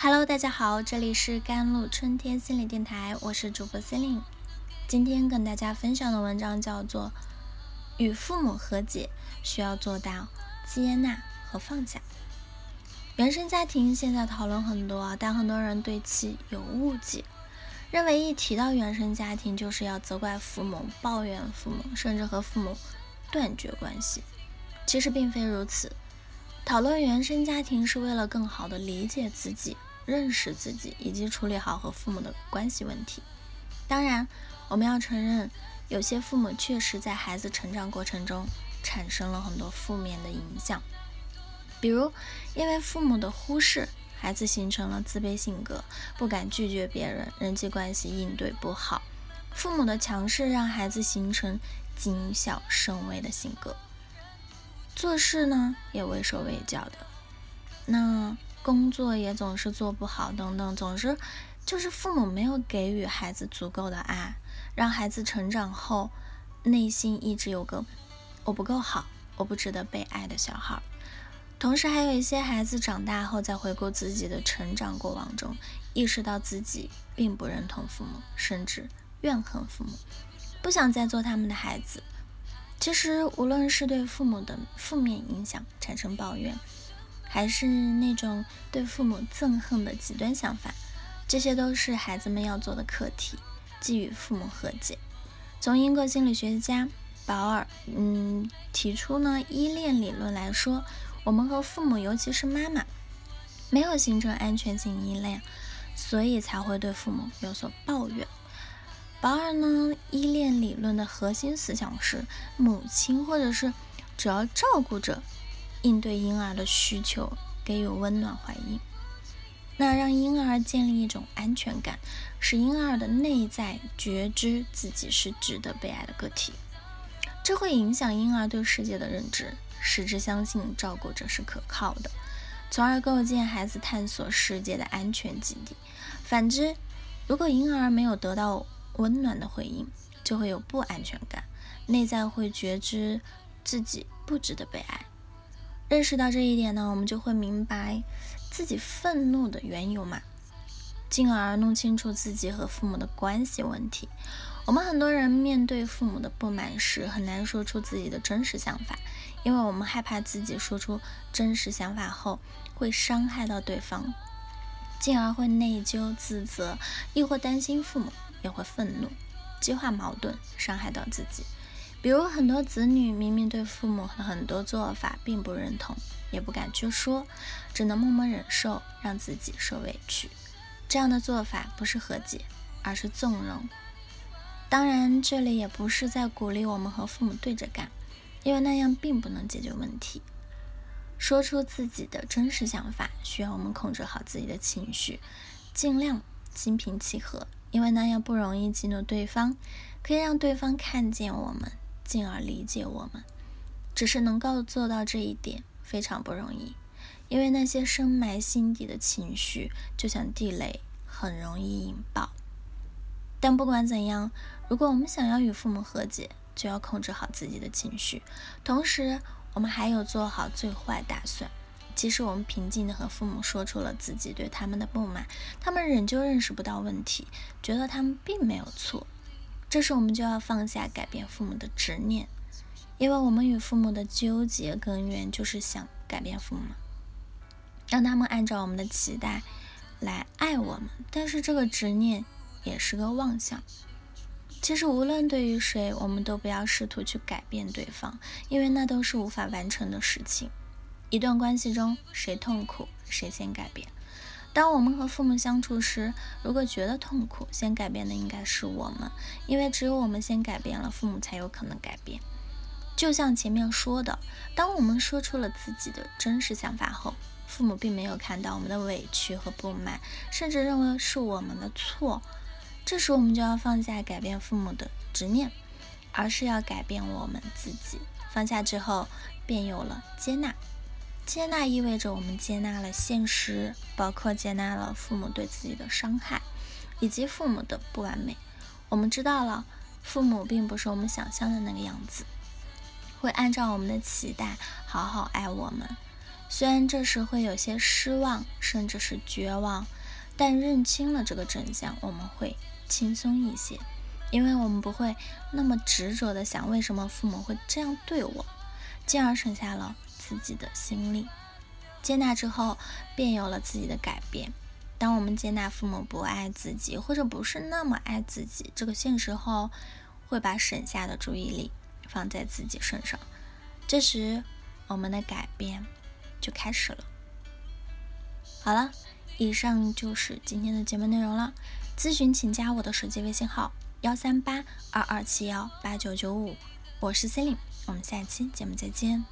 Hello，大家好，这里是甘露春天心理电台，我是主播心灵。今天跟大家分享的文章叫做《与父母和解需要做到接纳和放下》。原生家庭现在讨论很多，但很多人对其有误解，认为一提到原生家庭就是要责怪父母、抱怨父母，甚至和父母断绝关系。其实并非如此。讨论原生家庭是为了更好的理解自己。认识自己以及处理好和父母的关系问题。当然，我们要承认，有些父母确实在孩子成长过程中产生了很多负面的影响。比如，因为父母的忽视，孩子形成了自卑性格，不敢拒绝别人，人际关系应对不好。父母的强势让孩子形成谨小慎微的性格，做事呢也畏手畏脚的。那。工作也总是做不好，等等，总之就是父母没有给予孩子足够的爱，让孩子成长后内心一直有个我不够好，我不值得被爱的小孩。同时，还有一些孩子长大后，在回顾自己的成长过往中，意识到自己并不认同父母，甚至怨恨父母，不想再做他们的孩子。其实，无论是对父母的负面影响产生抱怨。还是那种对父母憎恨的极端想法，这些都是孩子们要做的课题，即与父母和解。从英国心理学家保尔，嗯，提出呢依恋理论来说，我们和父母，尤其是妈妈，没有形成安全性依恋，所以才会对父母有所抱怨。保尔呢依恋理论的核心思想是，母亲或者是主要照顾者。应对婴儿的需求，给予温暖怀疑，那让婴儿建立一种安全感，使婴儿的内在觉知自己是值得被爱的个体，这会影响婴儿对世界的认知，使之相信照顾者是可靠的，从而构建孩子探索世界的安全基地。反之，如果婴儿没有得到温暖的回应，就会有不安全感，内在会觉知自己不值得被爱。认识到这一点呢，我们就会明白自己愤怒的缘由嘛，进而弄清楚自己和父母的关系问题。我们很多人面对父母的不满时，很难说出自己的真实想法，因为我们害怕自己说出真实想法后会伤害到对方，进而会内疚自责，亦或担心父母也会愤怒，激化矛盾，伤害到自己。比如很多子女明明对父母的很多做法并不认同，也不敢去说，只能默默忍受，让自己受委屈。这样的做法不是和解，而是纵容。当然，这里也不是在鼓励我们和父母对着干，因为那样并不能解决问题。说出自己的真实想法，需要我们控制好自己的情绪，尽量心平气和，因为那样不容易激怒对方，可以让对方看见我们。进而理解我们，只是能够做到这一点非常不容易，因为那些深埋心底的情绪就像地雷，很容易引爆。但不管怎样，如果我们想要与父母和解，就要控制好自己的情绪，同时我们还有做好最坏打算。即使我们平静地和父母说出了自己对他们的不满，他们仍旧认识不到问题，觉得他们并没有错。这时，我们就要放下改变父母的执念，因为我们与父母的纠结根源就是想改变父母，让他们按照我们的期待来爱我们。但是，这个执念也是个妄想。其实，无论对于谁，我们都不要试图去改变对方，因为那都是无法完成的事情。一段关系中，谁痛苦，谁先改变。当我们和父母相处时，如果觉得痛苦，先改变的应该是我们，因为只有我们先改变了，父母才有可能改变。就像前面说的，当我们说出了自己的真实想法后，父母并没有看到我们的委屈和不满，甚至认为是我们的错。这时，我们就要放下改变父母的执念，而是要改变我们自己。放下之后，便有了接纳。接纳意味着我们接纳了现实，包括接纳了父母对自己的伤害，以及父母的不完美。我们知道了，父母并不是我们想象的那个样子，会按照我们的期待好好爱我们。虽然这时会有些失望，甚至是绝望，但认清了这个真相，我们会轻松一些，因为我们不会那么执着的想为什么父母会这样对我，进而省下了自己的心力。接纳之后，便有了自己的改变。当我们接纳父母不爱自己，或者不是那么爱自己这个现实后，会把省下的注意力放在自己身上。这时，我们的改变就开始了。好了，以上就是今天的节目内容了。咨询请加我的手机微信号：幺三八二二七幺八九九五，我是 c e l i n e 我们下期节目再见。